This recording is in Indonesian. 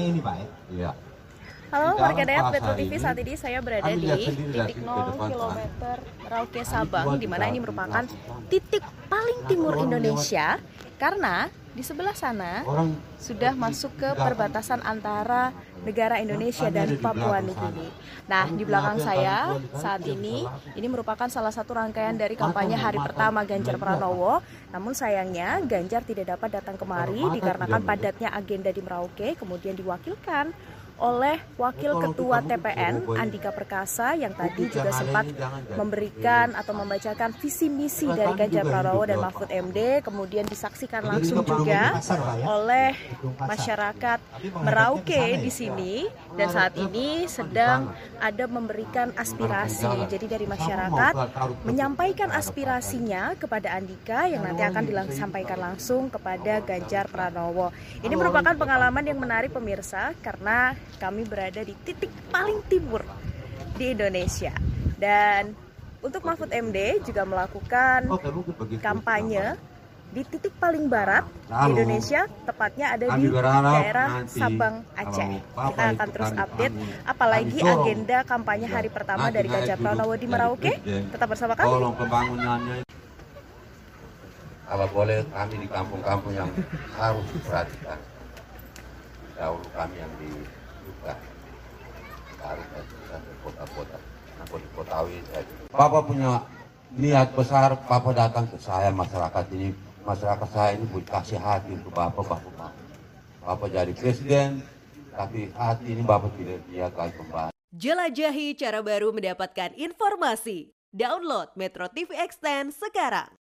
ini Pak ya? Iya. Halo warga pasar Metro TV ini, saat ini saya berada kami di titik ke 0 depan km Merauke Sabang di mana ini merupakan titik paling timur Indonesia karena di sebelah sana Orang sudah masuk ke perbatasan antara negara Indonesia dan Papua Nugini. Nah, di belakang saya saat ini ini merupakan salah satu rangkaian dari kampanye hari pertama Ganjar Pranowo. Namun sayangnya Ganjar tidak dapat datang kemari dikarenakan padatnya agenda di Merauke kemudian diwakilkan oleh Wakil Ketua TPN Andika Perkasa yang tadi juga sempat memberikan atau membacakan visi misi dari Ganjar Pranowo dan Mahfud MD kemudian disaksikan langsung juga oleh masyarakat Merauke di sini dan saat ini sedang ada memberikan aspirasi. Jadi dari masyarakat menyampaikan aspirasinya kepada Andika yang nanti akan disampaikan langsung kepada Ganjar Pranowo. Ini merupakan pengalaman yang menarik pemirsa karena kami berada di titik paling timur di Indonesia. Dan untuk Mahfud MD juga melakukan kampanye di titik paling barat di Indonesia, tepatnya ada di daerah nanti Sabang Aceh. Kita akan terus update, apalagi agenda kampanye hari pertama dari Ganjar Pranowo di Merauke. Tetap bersama kami. Tolong pembangunannya. Kalau boleh kami di kampung-kampung yang harus diperhatikan. Dahulu kami yang di Saya- Papa punya niat besar, Papa datang ke saya masyarakat ini. Masyarakat saya ini buat kasih hati untuk Bapak, Bapak, Bapak. Bapak jadi presiden, tapi hati ini Bapak tidak dia kali kembali. Jelajahi cara baru mendapatkan informasi. Download Metro TV Extend sekarang.